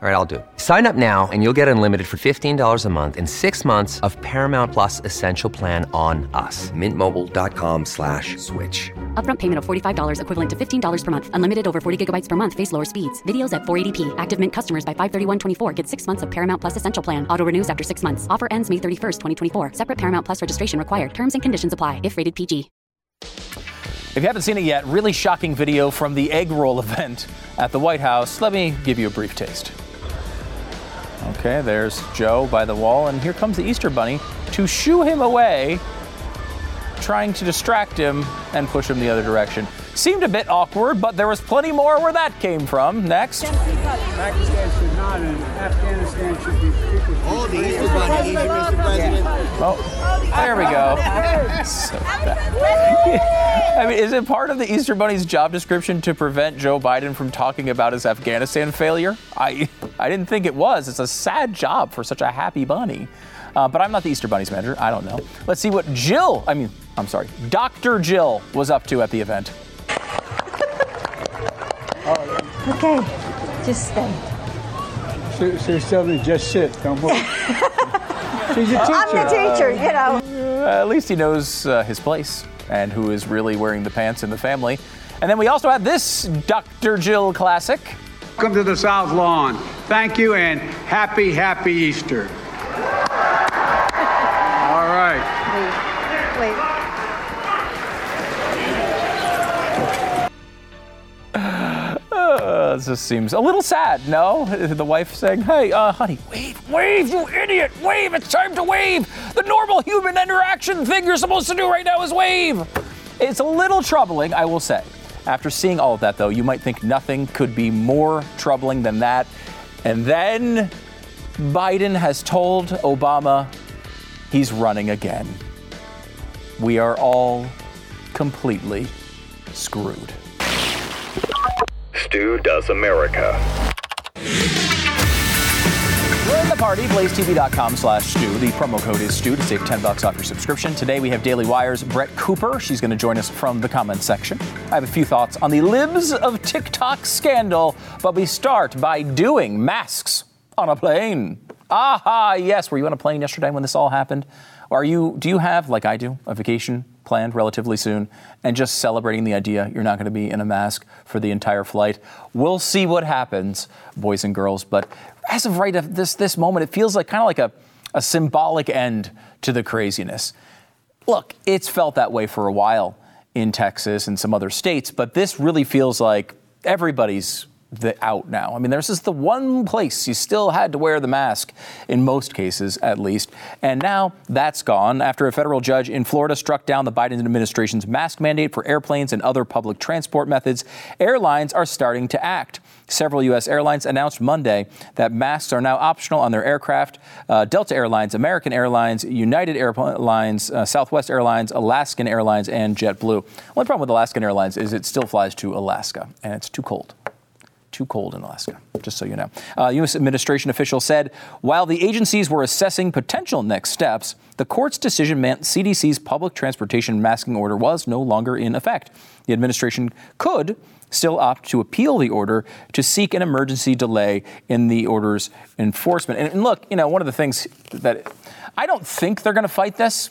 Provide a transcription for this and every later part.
All right, I'll do. it. Sign up now and you'll get unlimited for $15 a month in six months of Paramount Plus Essential Plan on us. Mintmobile.com slash switch. Upfront payment of $45 equivalent to $15 per month. Unlimited over 40 gigabytes per month. Face lower speeds. Videos at 480p. Active Mint customers by 531.24 get six months of Paramount Plus Essential Plan. Auto renews after six months. Offer ends May 31st, 2024. Separate Paramount Plus registration required. Terms and conditions apply if rated PG. If you haven't seen it yet, really shocking video from the egg roll event at the White House. Let me give you a brief taste. Okay, there's Joe by the wall, and here comes the Easter Bunny to shoo him away, trying to distract him and push him the other direction. Seemed a bit awkward, but there was plenty more where that came from. Next. Pakistan should not, and Afghanistan should be. Oh, the Easter Bunny, Easter, Mr. President. Oh, there we go. So bad. I mean, is it part of the Easter Bunny's job description to prevent Joe Biden from talking about his Afghanistan failure? I, I didn't think it was. It's a sad job for such a happy bunny. Uh, but I'm not the Easter Bunny's manager. I don't know. Let's see what Jill, I mean, I'm sorry, Dr. Jill was up to at the event. Okay, just stay. She, she's telling me just sit, don't move. She's a teacher. I'm the teacher, you know. Uh, at least he knows uh, his place and who is really wearing the pants in the family. And then we also had this Dr. Jill classic. Welcome to the South Lawn. Thank you and happy, happy Easter. This just seems a little sad, no? The wife saying, hey, uh, honey, wave, wave, you idiot, wave, it's time to wave. The normal human interaction thing you're supposed to do right now is wave. It's a little troubling, I will say. After seeing all of that, though, you might think nothing could be more troubling than that. And then Biden has told Obama he's running again. We are all completely screwed. Stu Does America. We're in the party, blazetv.com slash Stu. The promo code is Stu to save 10 bucks off your subscription. Today we have Daily Wire's Brett Cooper. She's going to join us from the comments section. I have a few thoughts on the libs of TikTok scandal, but we start by doing masks on a plane. Aha, yes. Were you on a plane yesterday when this all happened? Are you, do you have, like I do, a vacation planned relatively soon and just celebrating the idea you're not going to be in a mask for the entire flight? We'll see what happens, boys and girls. But as of right this, this moment, it feels like kind of like a, a symbolic end to the craziness. Look, it's felt that way for a while in Texas and some other states, but this really feels like everybody's the out now. I mean, this is the one place you still had to wear the mask in most cases, at least. And now that's gone after a federal judge in Florida struck down the Biden administration's mask mandate for airplanes and other public transport methods. Airlines are starting to act. Several U.S. airlines announced Monday that masks are now optional on their aircraft. Uh, Delta Airlines, American Airlines, United Airlines, uh, Southwest Airlines, Alaskan Airlines, and JetBlue. One problem with Alaskan Airlines is it still flies to Alaska, and it's too cold too cold in Alaska, just so you know. Uh, U.S. administration official said while the agencies were assessing potential next steps, the court's decision meant CDC's public transportation masking order was no longer in effect. The administration could still opt to appeal the order to seek an emergency delay in the order's enforcement. And, and look, you know, one of the things that I don't think they're going to fight this.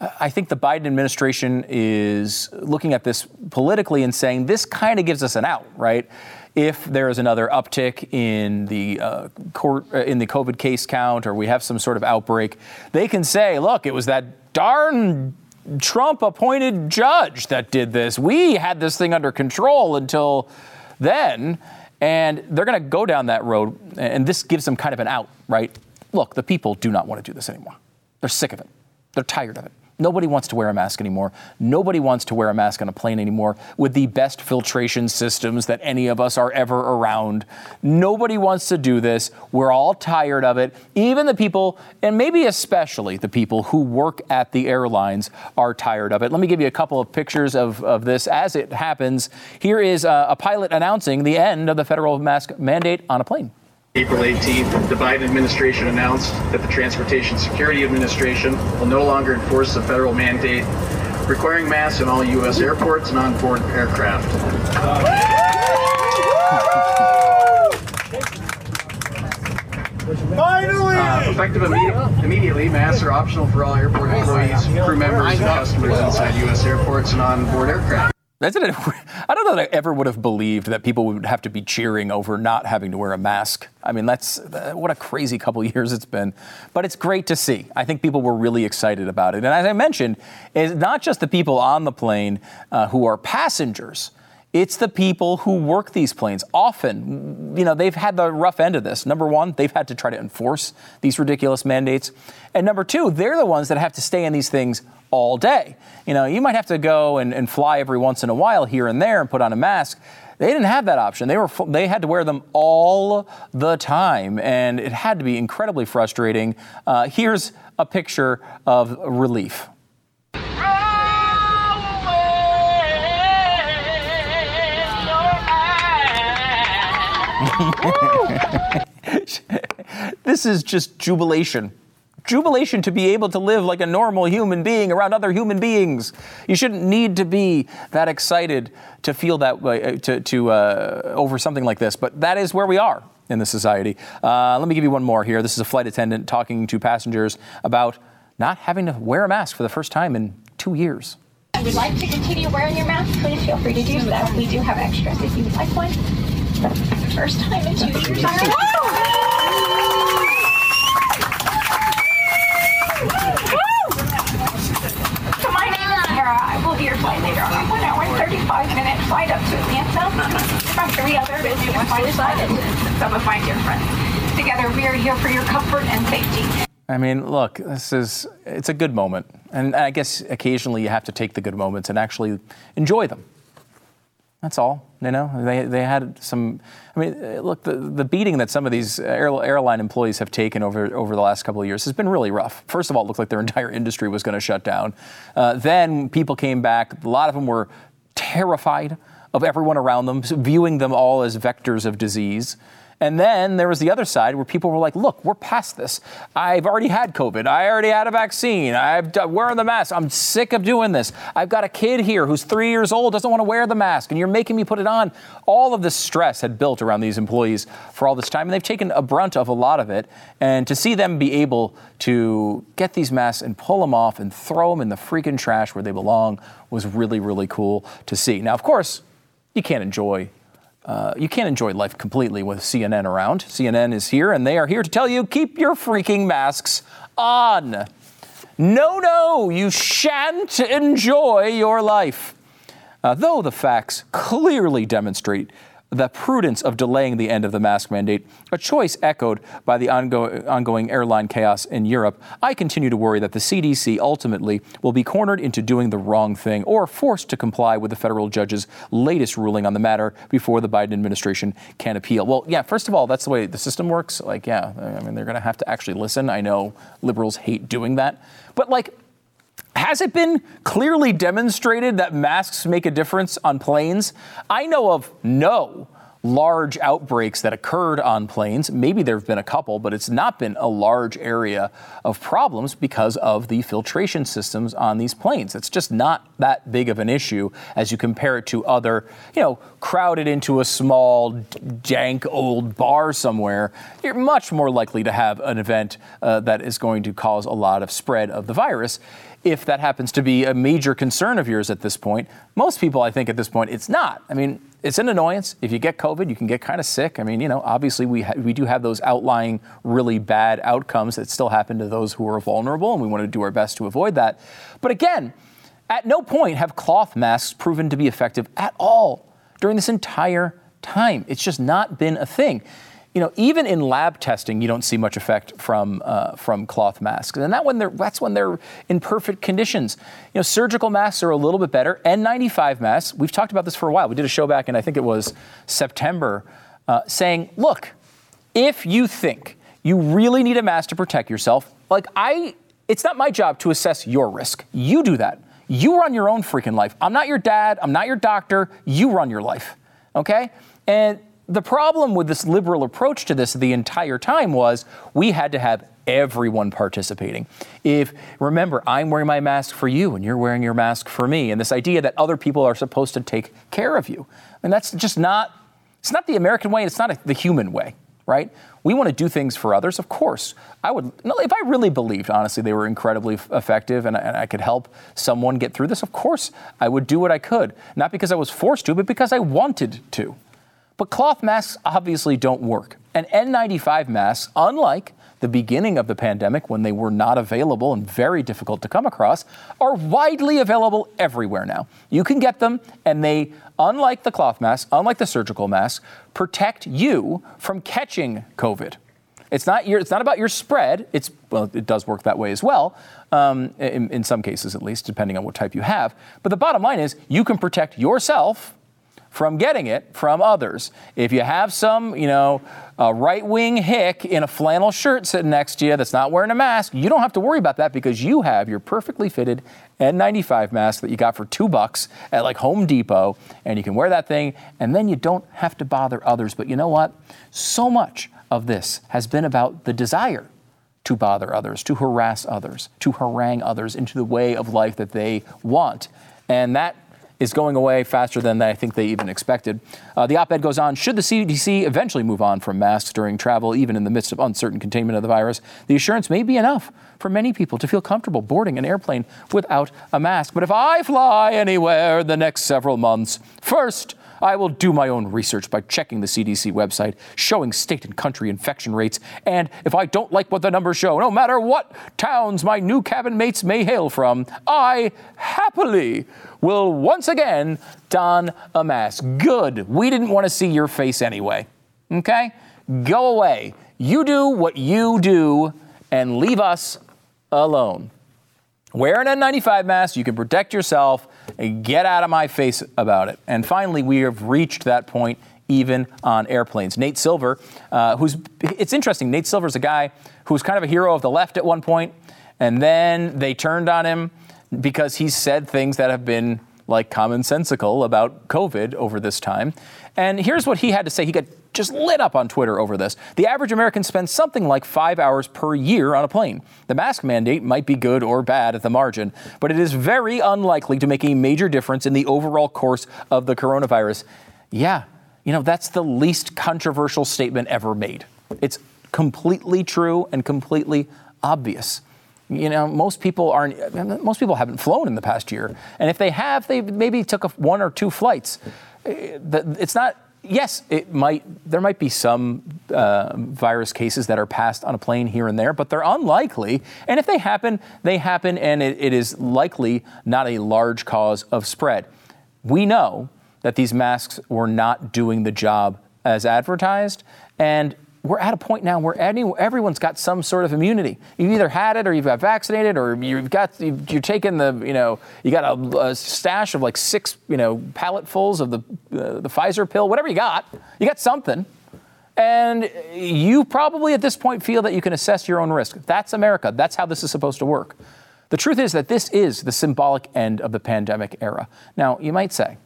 I think the Biden administration is looking at this politically and saying this kind of gives us an out, right? If there is another uptick in the uh, court uh, in the COVID case count, or we have some sort of outbreak, they can say, "Look, it was that darn Trump appointed judge that did this. We had this thing under control until then." And they're going to go down that road, and this gives them kind of an out, right? Look, the people do not want to do this anymore. They're sick of it. They're tired of it. Nobody wants to wear a mask anymore. Nobody wants to wear a mask on a plane anymore with the best filtration systems that any of us are ever around. Nobody wants to do this. We're all tired of it. Even the people, and maybe especially the people who work at the airlines, are tired of it. Let me give you a couple of pictures of, of this as it happens. Here is a, a pilot announcing the end of the federal mask mandate on a plane. April 18th, the Biden administration announced that the Transportation Security Administration will no longer enforce the federal mandate requiring masks in all U.S. airports and on-board aircraft. Uh, effective imme- immediately, masks are optional for all airport employees, crew members, and customers inside U.S. airports and on-board aircraft. That's it. I don't know that I ever would have believed that people would have to be cheering over not having to wear a mask. I mean, that's uh, what a crazy couple years it's been. But it's great to see. I think people were really excited about it. And as I mentioned, it's not just the people on the plane uh, who are passengers. It's the people who work these planes. Often, you know, they've had the rough end of this. Number one, they've had to try to enforce these ridiculous mandates. And number two, they're the ones that have to stay in these things all day. You know, you might have to go and, and fly every once in a while here and there and put on a mask. They didn't have that option. They were they had to wear them all the time, and it had to be incredibly frustrating. Uh, here's a picture of relief. this is just jubilation. Jubilation to be able to live like a normal human being around other human beings. You shouldn't need to be that excited to feel that way uh, to, to uh, over something like this, but that is where we are in the society. Uh, let me give you one more here. This is a flight attendant talking to passengers about not having to wear a mask for the first time in two years. If you would like to continue wearing your mask, please feel free to do so. We do have extras if you would like one. First time in two years. So my name is Tara. I will be your flight leader on a one hour and 35 minute flight up to Atlanta from three other business flight attendants, some of my dear friends. Together, we are here for your comfort and safety. I mean, look, this is it's a good moment. And I guess occasionally you have to take the good moments and actually enjoy them. That's all. You know, they, they had some. I mean, look, the, the beating that some of these airline employees have taken over over the last couple of years has been really rough. First of all, it looked like their entire industry was going to shut down. Uh, then people came back. A lot of them were terrified of everyone around them, viewing them all as vectors of disease. And then there was the other side where people were like, look, we're past this. I've already had COVID. I already had a vaccine. I'm wearing the mask. I'm sick of doing this. I've got a kid here who's three years old, doesn't want to wear the mask, and you're making me put it on. All of this stress had built around these employees for all this time, and they've taken a brunt of a lot of it. And to see them be able to get these masks and pull them off and throw them in the freaking trash where they belong was really, really cool to see. Now, of course, you can't enjoy uh, you can't enjoy life completely with CNN around. CNN is here, and they are here to tell you keep your freaking masks on. No, no, you shan't enjoy your life. Uh, though the facts clearly demonstrate the prudence of delaying the end of the mask mandate, a choice echoed by the ongo- ongoing airline chaos in Europe, I continue to worry that the CDC ultimately will be cornered into doing the wrong thing or forced to comply with the federal judge's latest ruling on the matter before the Biden administration can appeal. Well, yeah, first of all, that's the way the system works. Like, yeah, I mean, they're going to have to actually listen. I know liberals hate doing that. But, like, has it been clearly demonstrated that masks make a difference on planes? I know of no large outbreaks that occurred on planes. Maybe there have been a couple, but it's not been a large area of problems because of the filtration systems on these planes. It's just not that big of an issue as you compare it to other, you know, crowded into a small, dank old bar somewhere. You're much more likely to have an event uh, that is going to cause a lot of spread of the virus if that happens to be a major concern of yours at this point. Most people, I think, at this point, it's not. I mean, it's an annoyance. If you get COVID, you can get kind of sick. I mean, you know, obviously we ha- we do have those outlying really bad outcomes that still happen to those who are vulnerable, and we want to do our best to avoid that. But again, at no point have cloth masks proven to be effective at all during this entire time. It's just not been a thing you know, even in lab testing, you don't see much effect from uh, from cloth masks, and that when they're that's when they're in perfect conditions. You know, surgical masks are a little bit better. N95 masks. We've talked about this for a while. We did a show back in I think it was September, uh, saying, look, if you think you really need a mask to protect yourself, like I, it's not my job to assess your risk. You do that. You run your own freaking life. I'm not your dad. I'm not your doctor. You run your life. Okay, and the problem with this liberal approach to this the entire time was we had to have everyone participating. If remember, I'm wearing my mask for you and you're wearing your mask for me, and this idea that other people are supposed to take care of you, and that's just not it's not the American way, it's not a, the human way, right? We want to do things for others, of course. I would no, if I really believed, honestly, they were incredibly effective and, and I could help someone get through this. Of course, I would do what I could, not because I was forced to, but because I wanted to. But cloth masks obviously don't work. And N95 masks, unlike the beginning of the pandemic when they were not available and very difficult to come across, are widely available everywhere now. You can get them, and they, unlike the cloth masks, unlike the surgical masks, protect you from catching COVID. It's not your, it's not about your spread. It's well, it does work that way as well, um, in, in some cases at least, depending on what type you have. But the bottom line is, you can protect yourself from getting it from others. If you have some, you know, a right wing hick in a flannel shirt sitting next to you that's not wearing a mask, you don't have to worry about that because you have your perfectly fitted N95 mask that you got for two bucks at like Home Depot, and you can wear that thing, and then you don't have to bother others. But you know what? So much of this has been about the desire to bother others, to harass others, to harangue others into the way of life that they want. And that is going away faster than I think they even expected. Uh, the op ed goes on Should the CDC eventually move on from masks during travel, even in the midst of uncertain containment of the virus, the assurance may be enough for many people to feel comfortable boarding an airplane without a mask. But if I fly anywhere the next several months, first, I will do my own research by checking the CDC website, showing state and country infection rates. And if I don't like what the numbers show, no matter what towns my new cabin mates may hail from, I happily will once again don a mask. Good. We didn't want to see your face anyway. Okay? Go away. You do what you do and leave us alone. Wear an N95 mask. You can protect yourself. Get out of my face about it. And finally, we have reached that point even on airplanes. Nate Silver, uh, who's it's interesting. Nate Silver's a guy who was kind of a hero of the left at one point, and then they turned on him because he said things that have been like commonsensical about COVID over this time. And here's what he had to say. He got just lit up on Twitter over this. The average American spends something like five hours per year on a plane. The mask mandate might be good or bad at the margin, but it is very unlikely to make a major difference in the overall course of the coronavirus. Yeah, you know, that's the least controversial statement ever made. It's completely true and completely obvious. You know, most people aren't. Most people haven't flown in the past year, and if they have, they maybe took a, one or two flights. Eh, it's not yes, it might. There might be some uh, virus cases that are passed on a plane here and there, but they're unlikely. And if they happen, they happen, and it, it is likely not a large cause of spread. We know that these masks were not doing the job as advertised, and we're at a point now where any, everyone's got some sort of immunity. You've either had it or you've got vaccinated or you've got you're taking the you know you got a, a stash of like six you know palletfuls of the uh, the Pfizer pill, whatever you got. You got something. And you probably at this point feel that you can assess your own risk. That's America. That's how this is supposed to work. The truth is that this is the symbolic end of the pandemic era. Now, you might say,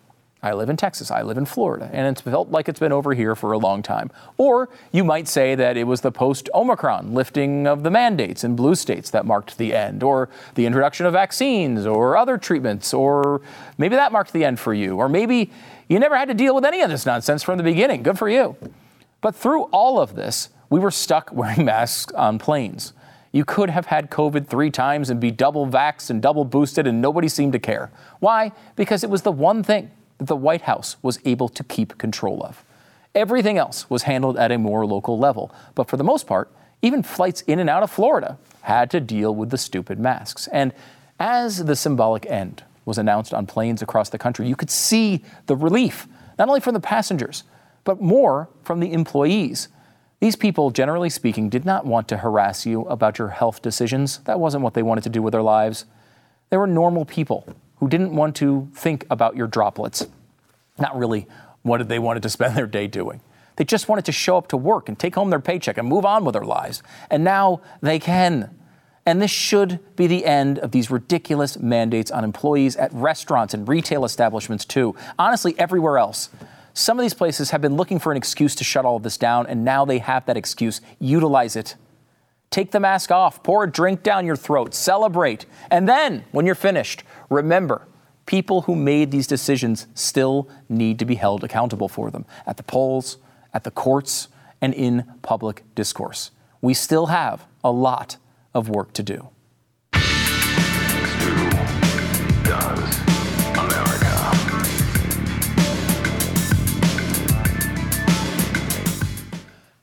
I live in Texas, I live in Florida, and it's felt like it's been over here for a long time. Or you might say that it was the post Omicron lifting of the mandates in blue states that marked the end, or the introduction of vaccines or other treatments, or maybe that marked the end for you, or maybe you never had to deal with any of this nonsense from the beginning. Good for you. But through all of this, we were stuck wearing masks on planes. You could have had COVID three times and be double vaxxed and double boosted, and nobody seemed to care. Why? Because it was the one thing that the White House was able to keep control of. Everything else was handled at a more local level, but for the most part, even flights in and out of Florida had to deal with the stupid masks. And as the symbolic end was announced on planes across the country, you could see the relief, not only from the passengers, but more from the employees. These people, generally speaking, did not want to harass you about your health decisions. That wasn't what they wanted to do with their lives. They were normal people who didn't want to think about your droplets. Not really what did they wanted to spend their day doing. They just wanted to show up to work and take home their paycheck and move on with their lives. And now they can. And this should be the end of these ridiculous mandates on employees at restaurants and retail establishments, too. Honestly, everywhere else. Some of these places have been looking for an excuse to shut all of this down, and now they have that excuse. Utilize it. Take the mask off, pour a drink down your throat, celebrate. And then, when you're finished, remember people who made these decisions still need to be held accountable for them at the polls, at the courts, and in public discourse. We still have a lot of work to do.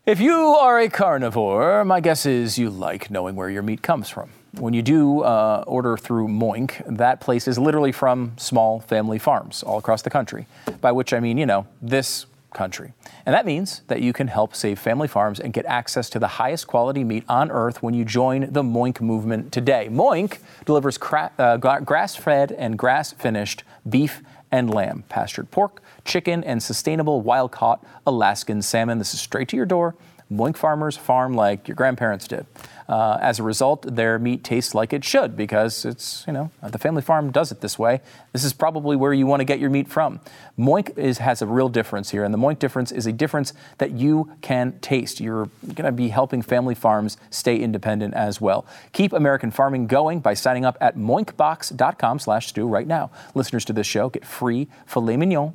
If you are a carnivore, my guess is you like knowing where your meat comes from. When you do uh, order through Moink, that place is literally from small family farms all across the country, by which I mean, you know, this country. And that means that you can help save family farms and get access to the highest quality meat on earth when you join the Moink movement today. Moink delivers cra- uh, grass fed and grass finished beef and lamb, pastured pork, chicken, and sustainable wild caught Alaskan salmon. This is straight to your door. Moink farmers farm like your grandparents did. Uh, as a result, their meat tastes like it should because it's, you know, the family farm does it this way. This is probably where you want to get your meat from. Moink is, has a real difference here, and the Moink difference is a difference that you can taste. You're going to be helping family farms stay independent as well. Keep American farming going by signing up at moinkbox.com slash Stu right now. Listeners to this show get free filet mignon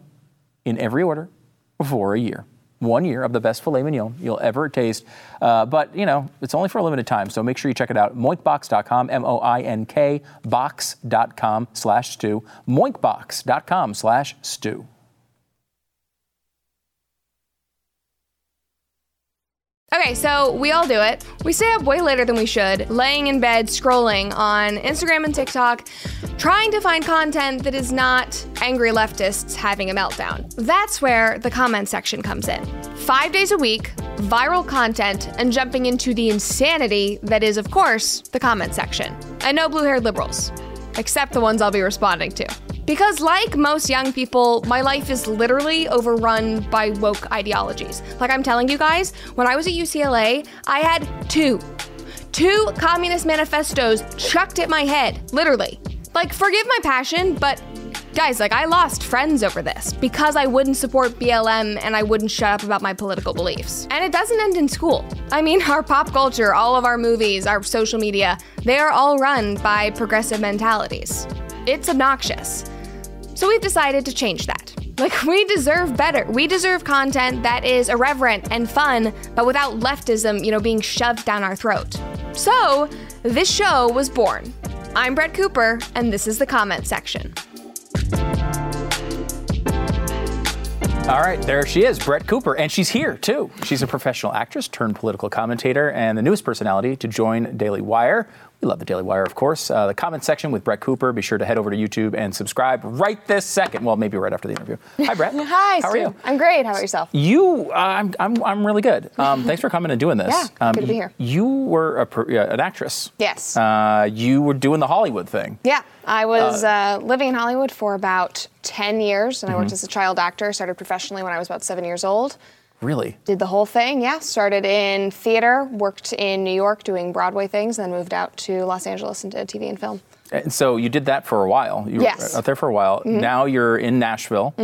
in every order for a year one year of the best filet mignon you'll ever taste. Uh, but, you know, it's only for a limited time, so make sure you check it out. Moinkbox.com, M O I N K, box.com slash Stu. Moinkbox.com slash Stu. Okay, so we all do it. We stay up way later than we should, laying in bed, scrolling on Instagram and TikTok, trying to find content that is not angry leftists having a meltdown. That's where the comment section comes in. Five days a week, viral content, and jumping into the insanity that is, of course, the comment section. And no blue haired liberals, except the ones I'll be responding to. Because, like most young people, my life is literally overrun by woke ideologies. Like I'm telling you guys, when I was at UCLA, I had two. Two communist manifestos chucked at my head, literally. Like, forgive my passion, but guys, like, I lost friends over this because I wouldn't support BLM and I wouldn't shut up about my political beliefs. And it doesn't end in school. I mean, our pop culture, all of our movies, our social media, they are all run by progressive mentalities. It's obnoxious. So we've decided to change that. Like, we deserve better. We deserve content that is irreverent and fun, but without leftism, you know, being shoved down our throat. So, this show was born. I'm Brett Cooper, and this is the comment section. All right, there she is, Brett Cooper, and she's here too. She's a professional actress turned political commentator and the newest personality to join Daily Wire. We love the Daily Wire, of course. Uh, the comment section with Brett Cooper. Be sure to head over to YouTube and subscribe right this second. Well, maybe right after the interview. Hi, Brett. Hi, How Stu. are you? I'm great. How about yourself? You, uh, I'm, I'm, I'm really good. Um, thanks for coming and doing this. Yeah, um, good to be here. You were a, an actress. Yes. Uh, you were doing the Hollywood thing. Yeah, I was uh, living in Hollywood for about 10 years, and I Mm-hmm. worked as a child actor. Started professionally when I was about seven years old. Really? Did the whole thing, yeah. Started in theater, worked in New York doing Broadway things, then moved out to Los Angeles and did TV and film. And so you did that for a while. You Yes. Mm-hmm. were out there for a while. Now you're in Nashville.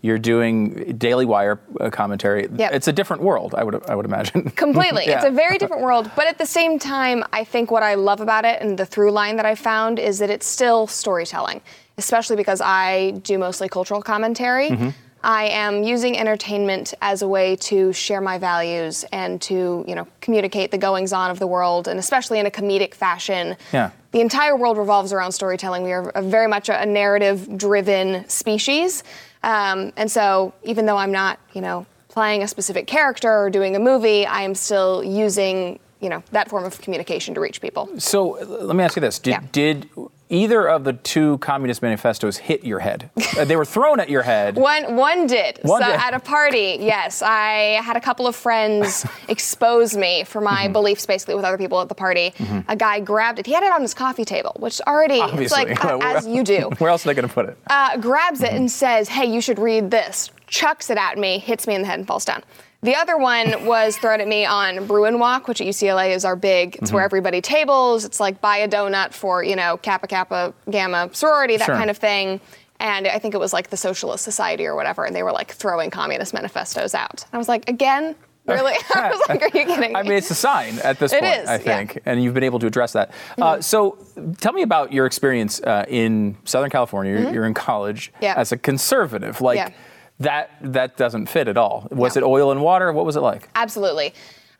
You're doing Daily Wire uh, commentary. Yep. It's a different world, I would I would imagine. Completely. It's a very different world, but at the same time, I think what I love about it and the through line that I found is that it's still storytelling, especially because I do mostly cultural commentary. Mm-hmm. I am using entertainment as a way to share my values and to, you know, communicate the goings on of the world, and especially in a comedic fashion. Yeah. The entire world revolves around storytelling. We are a very much a narrative-driven species, um, and so even though I'm not, you know, playing a specific character or doing a movie, I am still using, you know, that form of communication to reach people. So let me ask you this: Did, Yeah. did either of the two communist manifestos hit your head? Uh, they were thrown at your head. One one did. One so did. at a party, yes, I had a couple of friends expose me for my Mm-hmm. beliefs, basically with other people at the party. A guy grabbed it. He had it on his coffee table, which already it's Obviously, like uh, as you do. Where else are they going to put it? uh, grabs Mm-hmm. it and says, "Hey, you should read this." Chucks it at me, hits me in the head, and falls down. The other one was thrown at me on Bruin Walk, which at UCLA is our big. It's Mm-hmm. where everybody tables. It's like buy a donut for you know Kappa Kappa Gamma sorority, that Sure. kind of thing. and I think it was like the Socialist Society or whatever, and they were like throwing communist manifestos out. And I was like, again, really? I was like, are you kidding me? I mean, it's a sign at this It point, is, I yeah. Mm-hmm. think, and you've been able to address that. Uh, so, tell me about your experience uh, in Southern California. You're, you're in college Mm-hmm. Yeah. as a conservative. Like Yeah. That, that doesn't fit at all. Was No. it oil and water? What was it like? Absolutely.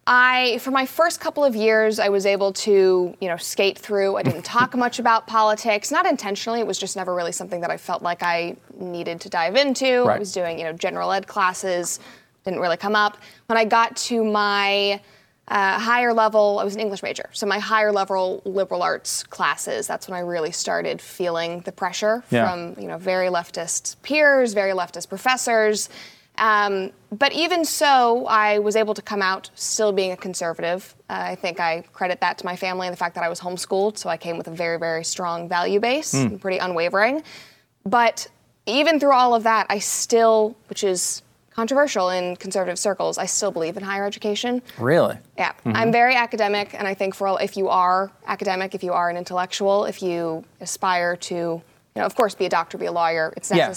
I, for my first couple of years, I was able to, you know, skate through. I didn't talk much about politics, not intentionally. It was just never really something that I felt like I needed to dive into. Right. I was doing, you know, general ed classes, didn't really come up. When I got to my uh, higher level, I was an English major, so my higher level liberal arts classes. That's when I really started feeling the pressure Yeah. from, you know, very leftist peers, very leftist professors. Um, but even so, I was able to come out still being a conservative. Uh, I think I credit that to my family and the fact that I was homeschooled, so I came with a very, very strong value base, and pretty unwavering. But even through all of that, I still, which is controversial in conservative circles, I still believe in higher education. Really? Yeah, mm-hmm. I'm very academic, and I think for all, if you are academic, if you are an intellectual, if you aspire to, you know, of course, be a doctor, be a lawyer, it's Yeah.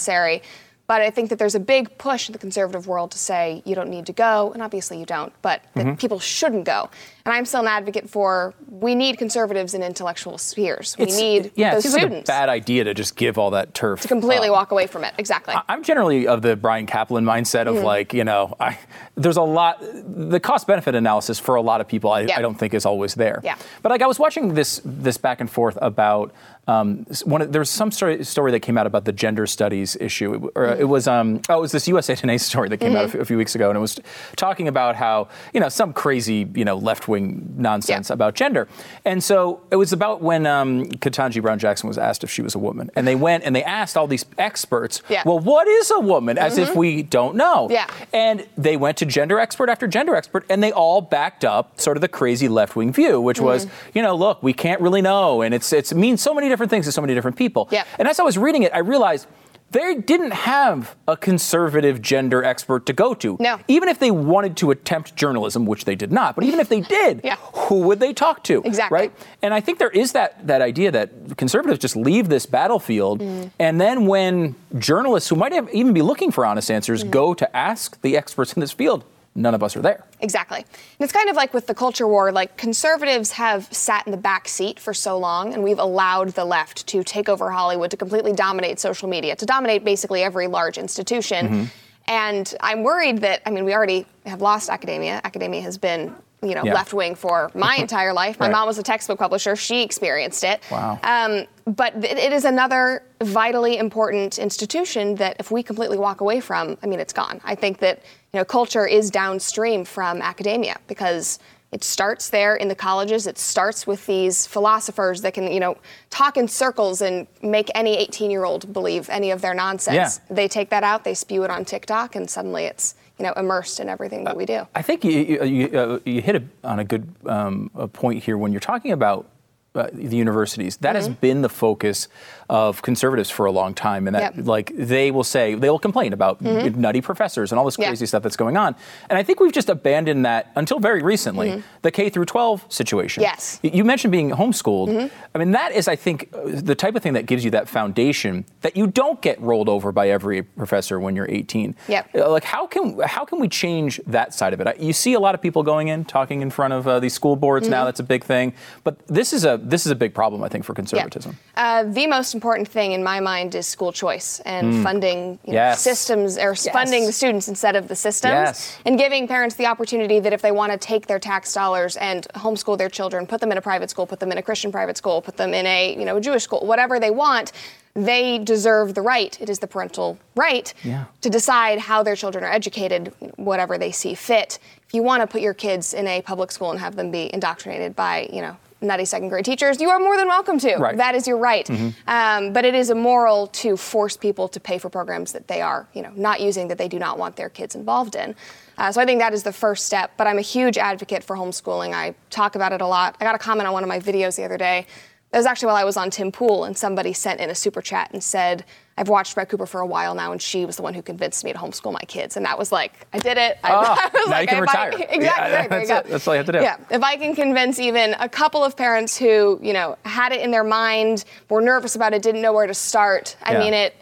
But I think that there's a big push in the conservative world to say you don't need to go, and obviously you don't, but that Mm-hmm. people shouldn't go. And I'm still an advocate for we need conservatives in intellectual spheres. We It's- need yeah, it those seems like a students bad idea to just give all that turf. to completely up. walk away from it. Exactly. I'm generally of the Bryan Caplan mindset Mm-hmm. of like, you know, I, there's a lot, the cost benefit analysis for a lot of people, I, Yeah. I don't think is always there. Yeah. But like I was watching this this back and forth about um, one. Of, there was some story, story that came out about the gender studies issue, It- or it was um, oh, it was this USA Today story that came out a Mm-hmm. f- a few weeks ago, and it was talking about how you know some crazy you know left wing nonsense Yeah. about gender, and so it was about when um, Ketanji Brown Jackson was asked if she was a woman, and they went and they asked all these experts, Yeah. well, what is a woman? As if we don't know. Yeah. And they went to gender expert after gender expert, and they all backed up sort of the crazy left wing view, which was, Mm-hmm. you know, look, we can't really know, and it's it's it means so many different things to so many different people. Yeah. And as I was reading it, I realized. They didn't have a conservative gender expert to go to. No. Even if they wanted to attempt journalism, which they did not, but even if they did, Yeah. who would they talk to? Exactly. Right? And I think there is that that idea that conservatives just leave this battlefield, Mm. and then when journalists who might have even be looking for honest Mm. answers go to ask the experts in this field, none of us are there. Exactly. And it's kind of like with the culture war, like conservatives have sat in the back seat for so long, and we've allowed the left to take over Hollywood, to completely dominate social media, to dominate basically every large institution. And I'm worried that, I mean, we already have lost academia. Academia has been, you know, Yeah. left wing for my entire life. My Right. mom was a textbook publisher. She experienced it. Wow. Um, but it, is another vitally important institution that if we completely walk away from, I mean, it's gone. I think that you know culture is downstream from academia because it starts there in the colleges. It starts with these philosophers that can you know talk in circles and make any 18-year-old believe any of their nonsense. Yeah. They take that out, they spew it on TikTok, and suddenly it's you know immersed in everything that we do. I think you you, you, uh, you hit a, on a good um, a point here when you're talking about. Uh, the universities. That has been the focus of conservatives for a long time, and that Yep. like they will say they will complain about nutty professors and all this Yeah. crazy stuff that's going on, and I think we've just abandoned that until very recently. The K through 12 situation. Yes. You mentioned being homeschooled. I mean, that is, I think, uh, the type of thing that gives you that foundation that you don't get rolled over by every professor when you're 18. Yep. Uh, Like, how can how can we change that side of it? You see a lot of people going in, talking in front of uh, these school boards Mm-hmm. now. That's a big thing. But this is a this is a big problem, I think, for conservatism. Uh, the most important thing in my mind is school choice and funding you know, Mm. Systems or s- funding the students instead of the systems Yes. and giving parents the opportunity that if they want to take their tax dollars and homeschool their children, put them in a private school, put them in a Christian private school, put them in a you know a Jewish school, whatever they want, they deserve the right. It is the parental right Yeah. to decide how their children are educated, whatever they see fit. If you want to put your kids in a public school and have them be indoctrinated by you know nutty second grade teachers, you are more than welcome to. Right. That is your right. Um, but it is immoral to force people to pay for programs that they are, you know, not using that they do not want their kids involved in. Uh, so I think that is the first step. But I'm a huge advocate for homeschooling. I talk about it a lot. I got a comment on one of my videos the other day. That was actually while I was on Tim Pool, and somebody sent in a super chat and said, I've watched Brett Cooper for a while now, and she was the one who convinced me to homeschool my kids. And that was like, I did it. I, Oh, I was now you like, can if I- retire. exactly. Yeah, right, that's it. That's all you have to do. Yeah. If I can convince even a couple of parents who, you know, had it in their mind, were nervous about it, didn't know where to start, I Yeah. mean, it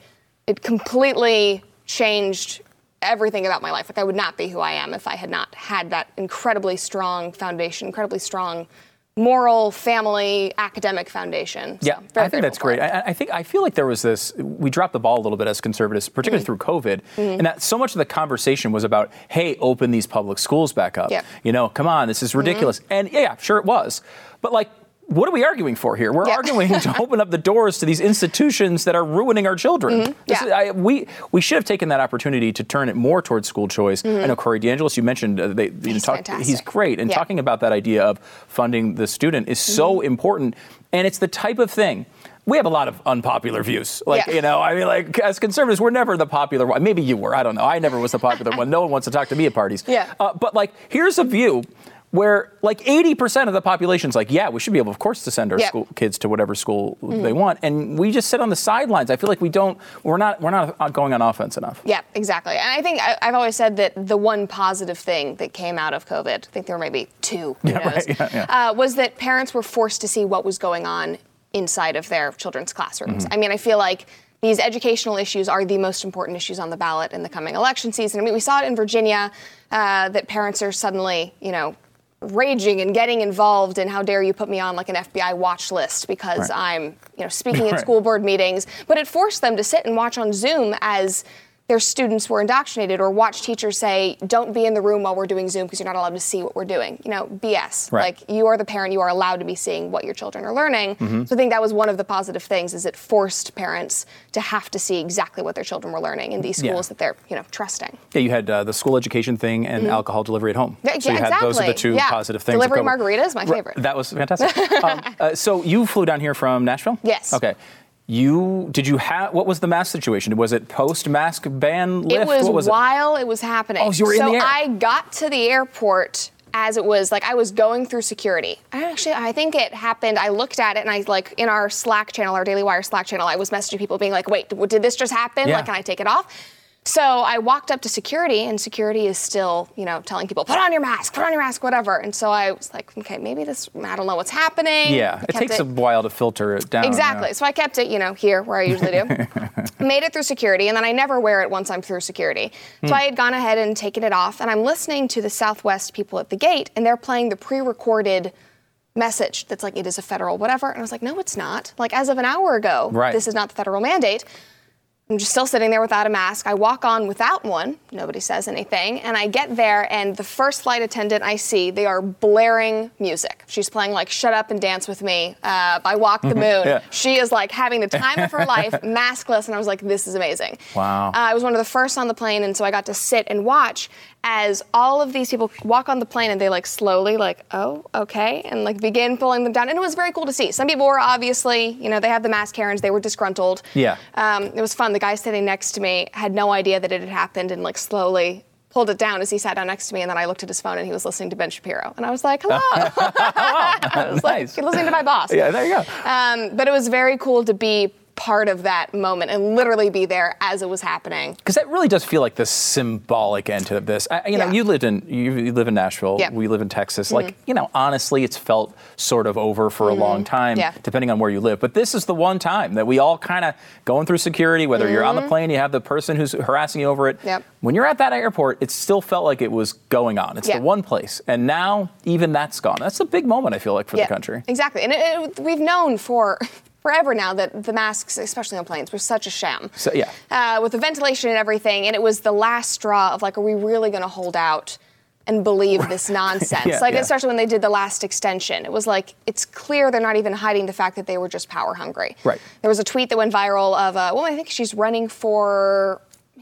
it completely changed everything about my life. Like I would not be who I am if I had not had that incredibly strong foundation, incredibly strong moral, family, academic foundation. So, Yeah, very I think that's great. I, I think I feel like there was this. We dropped the ball a little bit as conservatives, particularly mm. through COVID, mm. and that so much of the conversation was about, "Hey, open these public schools back up." Yep. You know, come on, this is ridiculous. Mm-hmm. And yeah, sure it was, but like. What are we arguing for here? We're Yeah. arguing to open up the doors to these institutions that are ruining our children. This Yeah. is- I- we we should have taken that opportunity to turn it more towards school choice. I know Corey DeAngelis, you mentioned uh, they, you know, He's talk- he's great, and Yeah. talking about that idea of funding the student is so Mm-hmm. important, and it's the type of thing. We have a lot of unpopular views. Like, Yeah. you know, I mean, like, as conservatives, we're never the popular one. Maybe you were. I don't know. I never was the popular one. No one wants to talk to me at parties. Yeah. Uh, but, like, here's a view where, like, 80% of the population's like, yeah, we should be able, of course, to send our Yeah. school kids to whatever school Mm-hmm. they want. And we just sit on the sidelines. I feel like we don't, we're not, we're not going on offense enough. Yeah, exactly. And I think I, I've always said that the one positive thing that came out of COVID, I think there were maybe two, Yeah, knows, right, yeah, yeah. Uh, was that parents were forced to see what was going on inside of their children's classrooms. Mm-hmm. I mean, I feel like these educational issues are the most important issues on the ballot in the coming election season. I mean, we saw it in Virginia uh, that parents are suddenly, you know, raging and getting involved and how dare you put me on like an FBI watch list because Right. I'm, you know, speaking at Right. school board meetings, but it forced them to sit and watch on Zoom as their students were indoctrinated or watch teachers say, don't be in the room while we're doing Zoom because you're not allowed to see what we're doing. You know, BS. Right. Like you are the parent, you are allowed to be seeing what your children are learning. Mm-hmm. So I think that was one of the positive things is it forced parents to have to see exactly what their children were learning in these Yeah. schools that they're, you know, trusting. Yeah, you had uh, the school education thing and alcohol delivery at home. Mm-hmm. Yeah, so you yeah, had those are the exactly. two Yeah. positive things. Delivery COVID. margarita is my favorite. That was fantastic. um, uh, so you flew down here from Nashville? Yes. Okay. You did you have what was the mask situation? Was it post mask ban lift? It was, was while it? was happening. Oh, so you were in the air. I got to the airport as it was like I was going through security. I actually I think it happened. I looked at it and I like in our Slack channel, our Daily Wire Slack channel, I was messaging people being like, "Wait, did this just happen? Yeah. Like, can I take it off?" So I walked up to security, and security is still, you know, telling people, "Put on your mask, put on your mask, whatever." And so I was like, "Okay, maybe this. I don't know what's happening." Yeah, it takes a while to filter it down. Exactly. yeah. So I kept it, you know, here where I usually do. Made it through security, and then I never wear it once I'm through security. So hmm. I had gone ahead and taken it off, and I'm listening to the Southwest people at the gate, and they're playing the pre-recorded message that's like it is a federal whatever. And I was like, no, it's not. Like as of an hour ago, Right. this is not the federal mandate. I'm just still sitting there without a mask. I walk on without one. Nobody says anything. And I get there, and the first flight attendant I see, they are blaring music. She's playing like Shut Up and Dance with Me uh, by Walk the Moon. Yeah. She is like having the time of her life, maskless. And I was like, this is amazing. Wow. Uh, I was one of the first on the plane, and so I got to sit and watch as all of these people walk on the plane and they like slowly, like, oh, okay, and like begin pulling them down. And it was very cool to see. Some people were obviously, you know, they had the mask Karens, they were disgruntled. Yeah. Um, it was fun. The guy sitting next to me had no idea that it had happened and like slowly pulled it down as he sat down next to me. And then I looked at his phone and he was listening to Ben Shapiro. And I was like, hello. I was Nice. like, listening to my boss. Yeah, there you go. Um, but it was very cool to be part of that moment and literally be there as it was happening. Because that really does feel like the symbolic end to this. I, you know, Yeah. you lived in you, you live in Nashville. Yeah. Mm-hmm. We live in Texas. Like, you know, honestly, it's felt sort of over for a long time, Yeah. depending on where you live. But this is the one time that we all kind of going through security. Whether you're on the plane, you have the person who's harassing you over it. Mm-hmm. Yep. When you're at that airport, it still felt like it was going on. It's the one place, and now even that's gone. That's a big moment. I feel like for the country. Exactly. And it, it, we've known for forever now that the masks, especially on planes, were such a sham. So yeah. Uh, with the ventilation and everything, and it was the last straw of like, are we really going to hold out and believe this nonsense? Yeah, like, yeah. especially when they did the last extension. It was like, it's clear they're not even hiding the fact that they were just power hungry. Right. There was a tweet that went viral of, uh, well, I think she's running for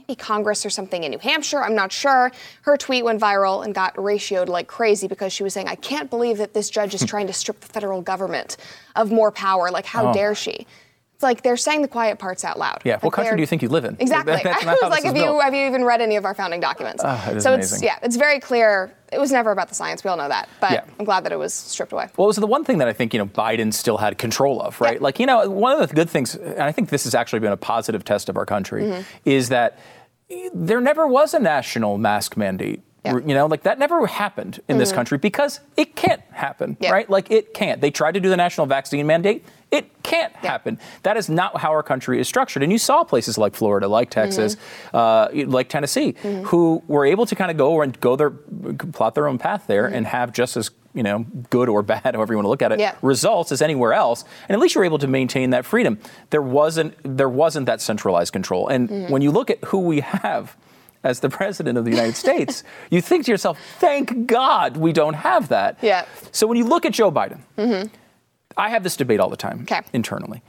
maybe Congress or something in New Hampshire. I'm not sure. Her tweet went viral and got ratioed like crazy because she was saying, I can't believe that this judge is trying to strip the federal government of more power. Like, how Oh. dare she? It's like they're saying the quiet parts out loud. Yeah. Like what country do you think you live in? Exactly. That's I was like, have you have you even read any of our founding documents? Ah, it so amazing. it's yeah, it's very clear. It was never about the science. We all know that, but Yeah. I'm glad that it was stripped away. Well, it was the one thing that I think you know Biden still had control of, right? Yeah. Like you know, one of the good things, and I think this has actually been a positive test of our country, Mm-hmm. is that there never was a national mask mandate You know, like that never happened in this Mhm. country because it can't happen, Yeah. right? Like it can't. They tried to do the national vaccine mandate. It can't happen. That is not how our country is structured. And you saw places like Florida, like Texas, uh, like Tennessee, who were able to kind of go and go their plot their own path there and have just as you know good or bad, however you want to look at it, Yeah. results as anywhere else. And at least you're able to maintain that freedom. There wasn't there wasn't that centralized control. And Mhm. when you look at who we have as the president of the United States, you think to yourself, thank God we don't have that. Yeah. So when you look at Joe Biden, hmm I have this debate all the time internally.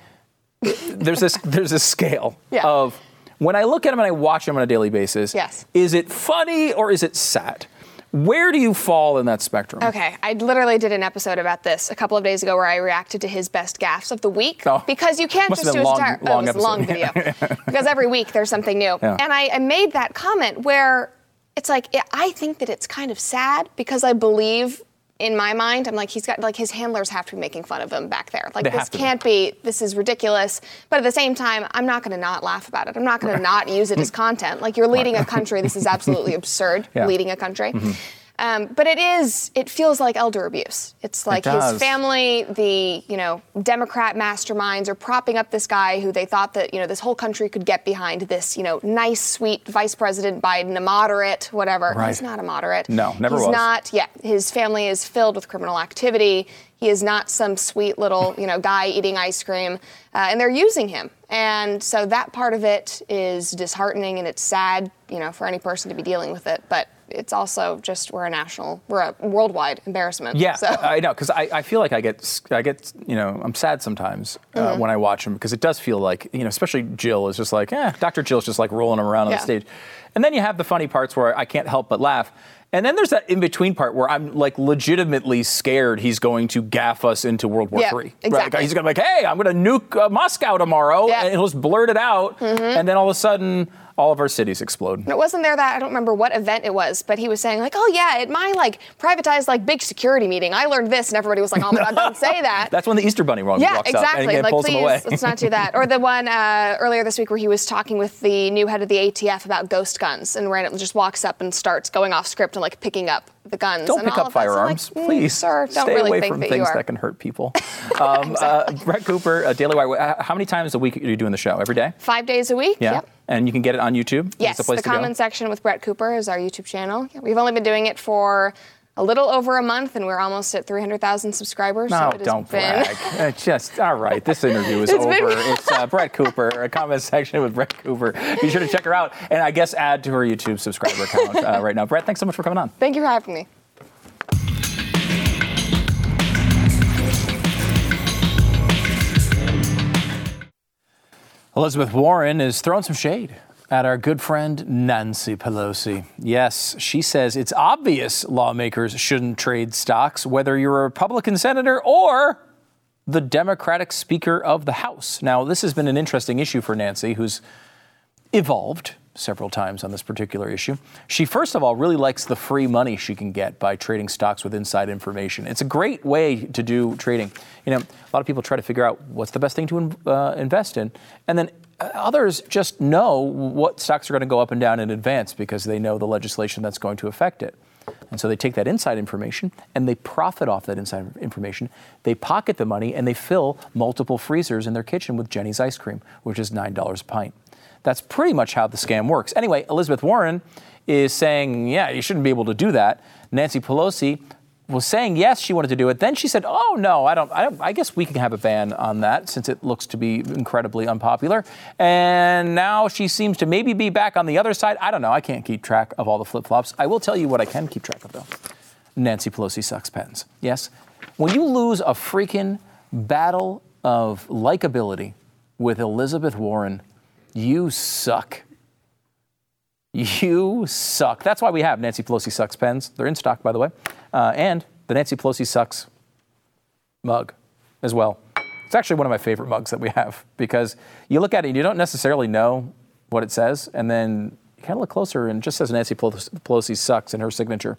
There's this there's this scale Yeah. of when I look at him and I watch him on a daily basis, Yes. is it funny or is it sad? Where do you fall in that spectrum? Okay, I literally did an episode about this a couple of days ago where I reacted to his best gaffes of the week Oh. because you can't just do his long- entire long oh, a long oh, video because every week there's something new. Yeah. And I, I made that comment where it's like I think that it's kind of sad because I believe in my mind I'm like he's got like his handlers have to be making fun of him back there. Like They this to be. can't be. This is ridiculous. But at the same time, I'm not going to not laugh about it. I'm not going to not use it as content. Like you're leading a country. This is absolutely absurd. Yeah. Leading a country. Mm-hmm. Um, but it is, it feels like elder abuse. It's like his family, the, you know, Democrat masterminds are propping up this guy who they thought that, you know, this whole country could get behind this, you know, nice, sweet Vice President Biden, a moderate, whatever. Right. He's not a moderate. No, never He's was. not, yeah, his family is filled with criminal activity. He is not some sweet little, you know, guy eating ice cream. Uh, and they're using him. And so that part of it is disheartening and it's sad, you know, for any person to be dealing with it. But it's also just we're a national, we're a worldwide embarrassment. Yeah, So. I know because I, I feel like I get I get you know I'm sad sometimes uh, Mhm. when I watch him because it does feel like you know especially Jill is just like eh Dr. Jill's just like rolling him around on Yeah. the stage, and then you have the funny parts where I can't help but laugh. And then there's that in between part where I'm like legitimately scared he's going to gaff us into World War Yeah, III. Right? exactly. He's gonna be like, hey, I'm gonna nuke uh, Moscow tomorrow, Yeah. and he'll just blurt it out, Mhm. and then all of a sudden all of our cities explode. It wasn't there that I don't remember what event it was, but he was saying like, "Oh yeah, at my like privatized like big security meeting, I learned this," and everybody was like, "Oh my God, don't say that." That's when the Easter Bunny walks yeah, walks exactly. up and, and like, pulls please, him away. let's not do that. Or the one uh, earlier this week where he was talking with the new head of the ATF about ghost guns, and randomly just walks up and starts going off script and like picking up the guns. Don't and pick all up firearms, like, "Mm, please. sir. Don't Stay really away think from that things that can hurt people. um, uh, Brett Cooper, uh, Daily Wire. uh, How many times a week are you doing the show? Every day? Five days a week. Yeah. Yep. And you can get it on YouTube. Yes, the place the to go. comment section with Brett Cooper is our YouTube channel. We've only been doing it for a little over a month, and we're almost at 300,000 subscribers. No, so don't been, brag. Uh, just all right. This interview is It's over. been- it's uh, Brett Cooper. A comment section with Brett Cooper. Be sure to check her out, and I guess add to her YouTube subscriber count uh, right now. Brett, thanks so much for coming on. Thank you for having me. Elizabeth Warren is throwing some shade at our good friend Nancy Pelosi. Yes, she says it's obvious lawmakers shouldn't trade stocks, whether you're a Republican senator or the Democratic Speaker of the House. Now, this has been an interesting issue for Nancy, who's evolved several times on this particular issue. She, first of all, really likes the free money she can get by trading stocks with inside information. It's a great way to do trading. You know, a lot of people try to figure out what's the best thing to uh, invest in, and then uh, others just know what stocks are going to go up and down in advance because they know the legislation that's going to affect it. And so they take that inside information and they profit off that inside information. They pocket the money and they fill multiple freezers in their kitchen with Jeni's ice cream, which is $9 a pint. That's pretty much how the scam works. Anyway, Elizabeth Warren is saying, yeah, you shouldn't be able to do that. Nancy Pelosi was saying yes, she wanted to do it. Then she said, "Oh no, I don't. I, don't, I guess we can have a ban on that since it looks to be incredibly unpopular." And now she seems to maybe be back on the other side. I don't know. I can't keep track of all the flip flops. I will tell you what I can keep track of though. Nancy Pelosi sucks pens. Yes, when you lose a freaking battle of likability with Elizabeth Warren, you suck. You suck. That's why we have Nancy Pelosi sucks pens. They're in stock, by the way, uh, and the Nancy Pelosi sucks mug as well. It's actually one of my favorite mugs that we have because you look at it and you don't necessarily know what it says, and then you kind of look closer and it just says Nancy Pelosi sucks and her signature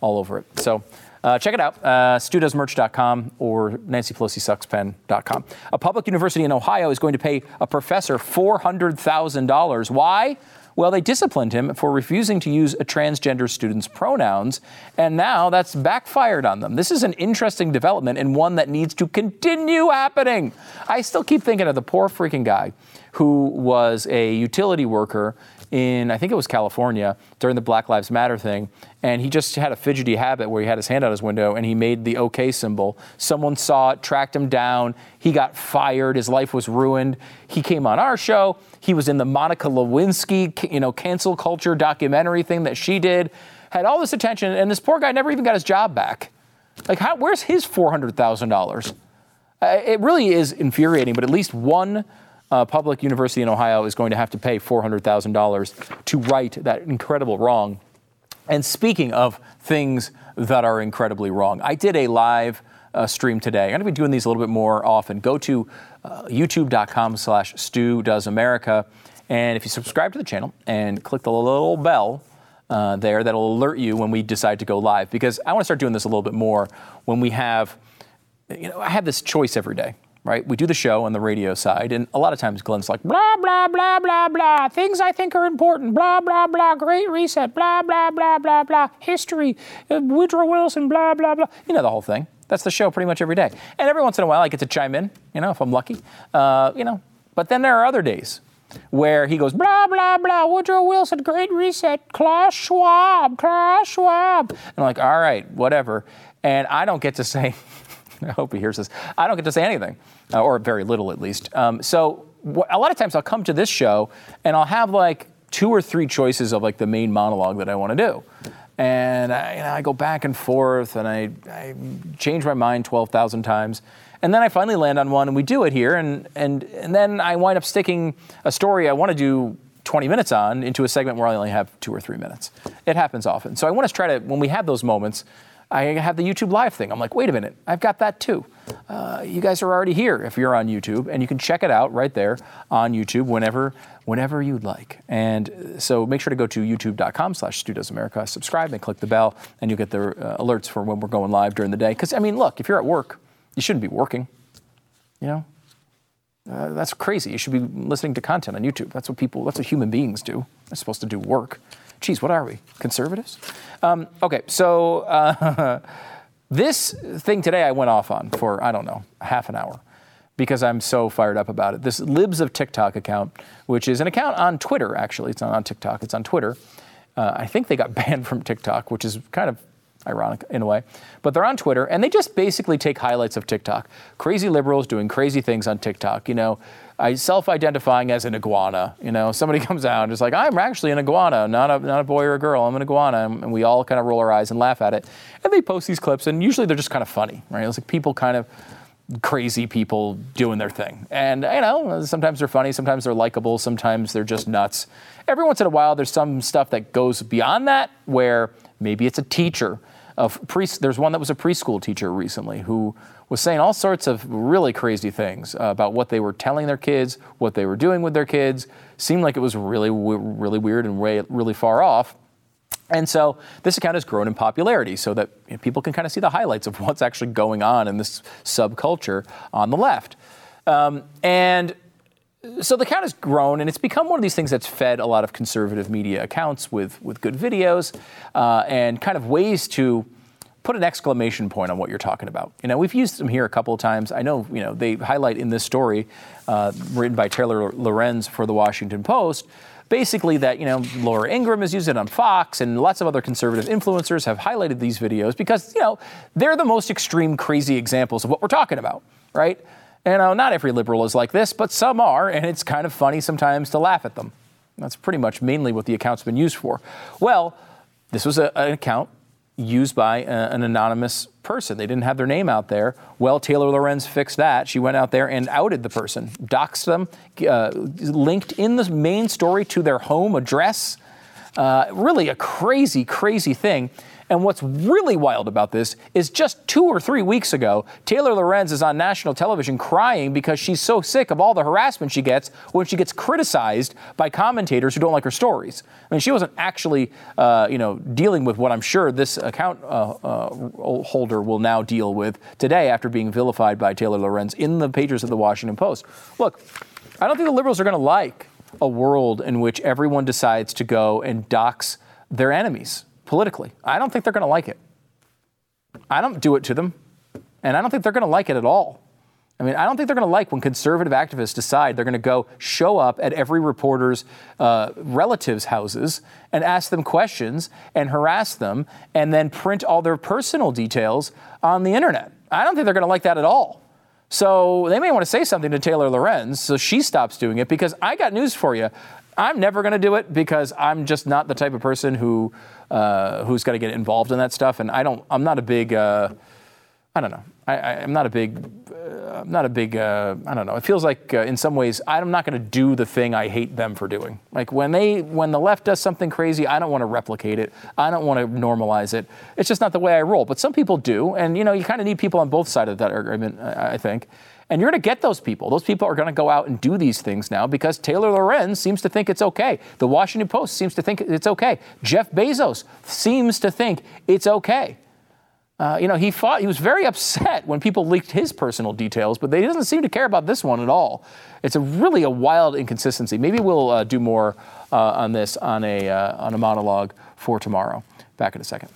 all over it. So. Uh, check it out, uh, studosmerch.com or nancypelosisuckspen.com. A public university in Ohio is going to pay a professor $400,000. Why? Well, they disciplined him for refusing to use a transgender student's pronouns, and now that's backfired on them. This is an interesting development and one that needs to continue happening. I still keep thinking of the poor freaking guy who was a utility worker in, I think it was California, during the Black Lives Matter thing. And he just had a fidgety habit where he had his hand out his window and he made the OK symbol. Someone saw it, tracked him down. He got fired. His life was ruined. He came on our show. He was in the Monica Lewinsky, you know, cancel culture documentary thing that she did. Had all this attention, and this poor guy never even got his job back. Like, how, where's his four hundred thousand dollars? Uh, it really is infuriating. But at least one uh, public university in Ohio is going to have to pay $400,000 to right that incredible wrong. And speaking of things that are incredibly wrong, I did a live uh, stream today. I'm going to be doing these a little bit more often. Go to uh, youtube.com slash Stu Does America. And if you subscribe to the channel and click the little bell uh, there, that'll alert you when we decide to go live. Because I want to start doing this a little bit more when we have, you know, I have this choice every day right? We do the show on the radio side, and a lot of times Glenn's like, blah, blah, blah, blah, blah, things I think are important, blah, blah, blah, great reset, blah, blah, blah, blah, blah, history, uh, Woodrow Wilson, blah, blah, blah. You know the whole thing. That's the show pretty much every day. And every once in a while I get to chime in, you know, if I'm lucky, uh, you know. But then there are other days where he goes, blah, blah, blah, Woodrow Wilson, great reset, Klaus Schwab, Klaus Schwab. And I'm like, all right, whatever. And I don't get to say, I hope he hears this. I don't get to say anything, uh, or very little at least. Um, so wh- a lot of times I'll come to this show and I'll have like two or three choices of like the main monologue that I want to do. And I, you know, I go back and forth and I, I change my mind 12,000 times. And then I finally land on one and we do it here. And, and, and then I wind up sticking a story I want to do 20 minutes on into a segment where I only have two or three minutes. It happens often. So I want to try to, when we have those moments, I have the YouTube Live thing. I'm like, wait a minute, I've got that too. Uh, you guys are already here if you're on YouTube, and you can check it out right there on YouTube whenever, whenever you'd like. And so make sure to go to youtube.com slash America, subscribe and click the bell, and you'll get the uh, alerts for when we're going live during the day. Because, I mean, look, if you're at work, you shouldn't be working. You know? Uh, that's crazy. You should be listening to content on YouTube. That's what people, that's what human beings do. They're supposed to do work. Geez, what are we? Conservatives? Um, okay, so uh, this thing today I went off on for, I don't know, half an hour because I'm so fired up about it. This Libs of TikTok account, which is an account on Twitter, actually. It's not on TikTok, it's on Twitter. Uh, I think they got banned from TikTok, which is kind of ironic in a way. But they're on Twitter and they just basically take highlights of TikTok. Crazy liberals doing crazy things on TikTok. You know, self-identifying as an iguana. You know, somebody comes out and is like, I'm actually an iguana, not a not a boy or a girl. I'm an iguana, and we all kind of roll our eyes and laugh at it. And they post these clips, and usually they're just kind of funny, right? It's like people kind of crazy people doing their thing. And you know, sometimes they're funny, sometimes they're likable, sometimes they're just nuts. Every once in a while, there's some stuff that goes beyond that, where maybe it's a teacher. Of pre- there's one that was a preschool teacher recently who was saying all sorts of really crazy things about what they were telling their kids, what they were doing with their kids. Seemed like it was really, really weird and way, really far off. And so this account has grown in popularity so that people can kind of see the highlights of what's actually going on in this subculture on the left. Um, and so the account has grown and it's become one of these things that's fed a lot of conservative media accounts with, with good videos uh, and kind of ways to put an exclamation point on what you're talking about. You know, we've used them here a couple of times. I know, you know, they highlight in this story uh, written by Taylor Lorenz for the Washington Post, basically that, you know, Laura Ingraham has used it on Fox and lots of other conservative influencers have highlighted these videos because, you know, they're the most extreme, crazy examples of what we're talking about, right? And know, not every liberal is like this, but some are, and it's kind of funny sometimes to laugh at them. That's pretty much mainly what the account's been used for. Well, this was a, an account used by a, an anonymous person. They didn't have their name out there. Well, Taylor Lorenz fixed that. She went out there and outed the person, doxed them, uh, linked in the main story to their home address. Uh, really a crazy, crazy thing. And what's really wild about this is just two or three weeks ago, Taylor Lorenz is on national television crying because she's so sick of all the harassment she gets when she gets criticized by commentators who don't like her stories. I mean, she wasn't actually, uh, you know, dealing with what I'm sure this account uh, uh, holder will now deal with today after being vilified by Taylor Lorenz in the pages of the Washington Post. Look, I don't think the liberals are going to like a world in which everyone decides to go and dox their enemies politically. I don't think they're going to like it. I don't do it to them, and I don't think they're going to like it at all. I mean, I don't think they're going to like when conservative activists decide they're going to go show up at every reporter's uh, relatives' houses and ask them questions and harass them and then print all their personal details on the internet. I don't think they're going to like that at all. So they may want to say something to Taylor Lorenz so she stops doing it because I got news for you. I'm never going to do it because I'm just not the type of person who uh, who's got to get involved in that stuff, and I don't. I'm not a big. Uh, I don't know. I, am not a big, uh, I'm not a big, uh, I don't know. It feels like uh, in some ways I'm not going to do the thing I hate them for doing. Like when they, when the left does something crazy, I don't want to replicate it. I don't want to normalize it. It's just not the way I roll. But some people do, and you know, you kind of need people on both sides of that argument, I, I think. And you're going to get those people. Those people are going to go out and do these things now because Taylor Lorenz seems to think it's okay. The Washington Post seems to think it's okay. Jeff Bezos seems to think it's okay. Uh, you know, he fought. He was very upset when people leaked his personal details, but they doesn't seem to care about this one at all. It's a really a wild inconsistency. Maybe we'll uh, do more uh, on this on a uh, on a monologue for tomorrow. Back in a second.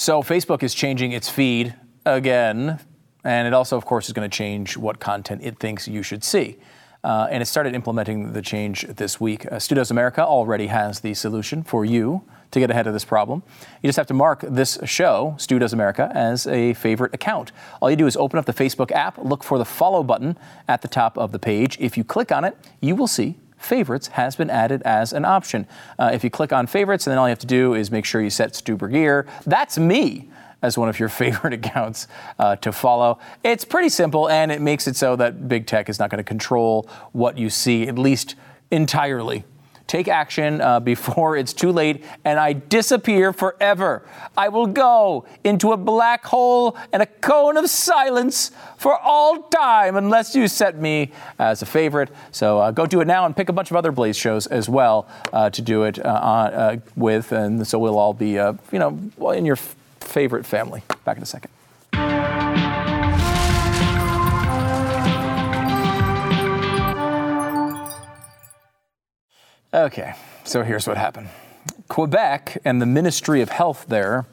So Facebook is changing its feed again, and it also, of course, is going to change what content it thinks you should see. Uh, and it started implementing the change this week. Uh, Stu Does America already has the solution for you to get ahead of this problem. You just have to mark this show, Stu Does America, as a favorite account. All you do is open up the Facebook app, look for the follow button at the top of the page. If you click on it, you will see favorites has been added as an option. Uh, if you click on favorites, and then all you have to do is make sure you set Stu Burguiere. That's me as one of your favorite accounts uh, to follow. It's pretty simple, and it makes it so that big tech is not going to control what you see, at least entirely. Take action uh, before it's too late and I disappear forever. I will go into a black hole and a cone of silence for all time unless you set me as a favorite. So uh, go do it now and pick a bunch of other Blaze shows as well uh, to do it uh, uh, with. And so we'll all be, uh, you know, in your favorite family. Back in a second. Okay, so here's what happened Quebec and the Ministry of Health there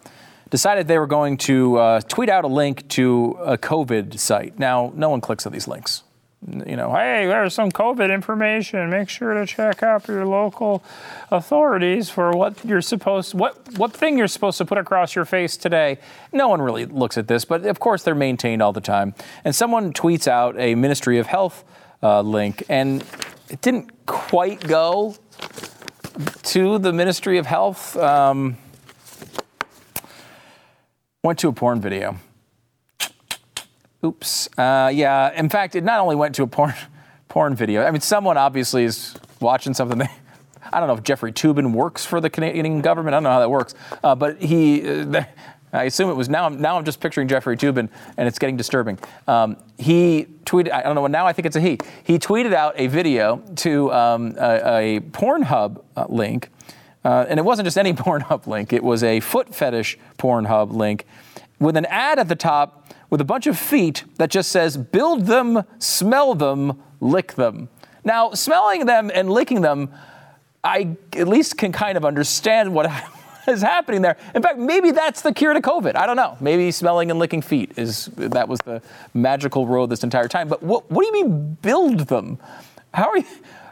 decided they were going to uh, tweet out a link to a COVID site. Now, no one clicks on these links you know, hey, there's some COVID information. Make sure to check out your local authorities for what you're supposed, what what thing you're supposed to put across your face today. No one really looks at this, but of course they're maintained all the time. And someone tweets out a Ministry of Health uh, link, and it didn't quite go to the Ministry of Health. Um, went to a porn video. Oops. Uh, yeah. In fact, it not only went to a porn porn video. I mean, someone obviously is watching something. I don't know if Jeffrey Toobin works for the Canadian government. I don't know how that works. Uh, but he. Uh, I assume it was now. I'm, now I'm just picturing Jeffrey Toobin, and it's getting disturbing. Um, he tweeted. I don't know. Now I think it's a he. He tweeted out a video to um, a, a Pornhub uh, link, uh, and it wasn't just any Pornhub link. It was a foot fetish Pornhub link, with an ad at the top with a bunch of feet that just says, build them, smell them, lick them. Now, smelling them and licking them, I at least can kind of understand what is happening there. In fact, maybe that's the cure to COVID. I don't know. Maybe smelling and licking feet is that was the magical road this entire time. But what, what do you mean build them? How are you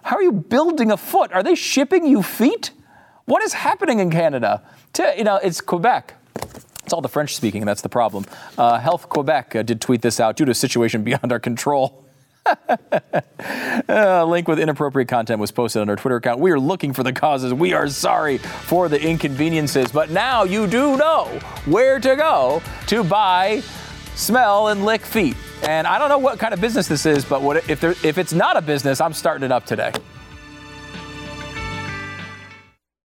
how are you building a foot? Are they shipping you feet? What is happening in Canada? To, you know, it's Quebec. It's all the French speaking, and that's the problem. Uh, Health Quebec uh, did tweet this out due to a situation beyond our control. Uh, a link with inappropriate content was posted on our Twitter account. We are looking for the causes. We are sorry for the inconveniences, but now you do know where to go to buy, smell, and lick feet. And I don't know what kind of business this is, but what, if, there, if it's not a business, I'm starting it up today.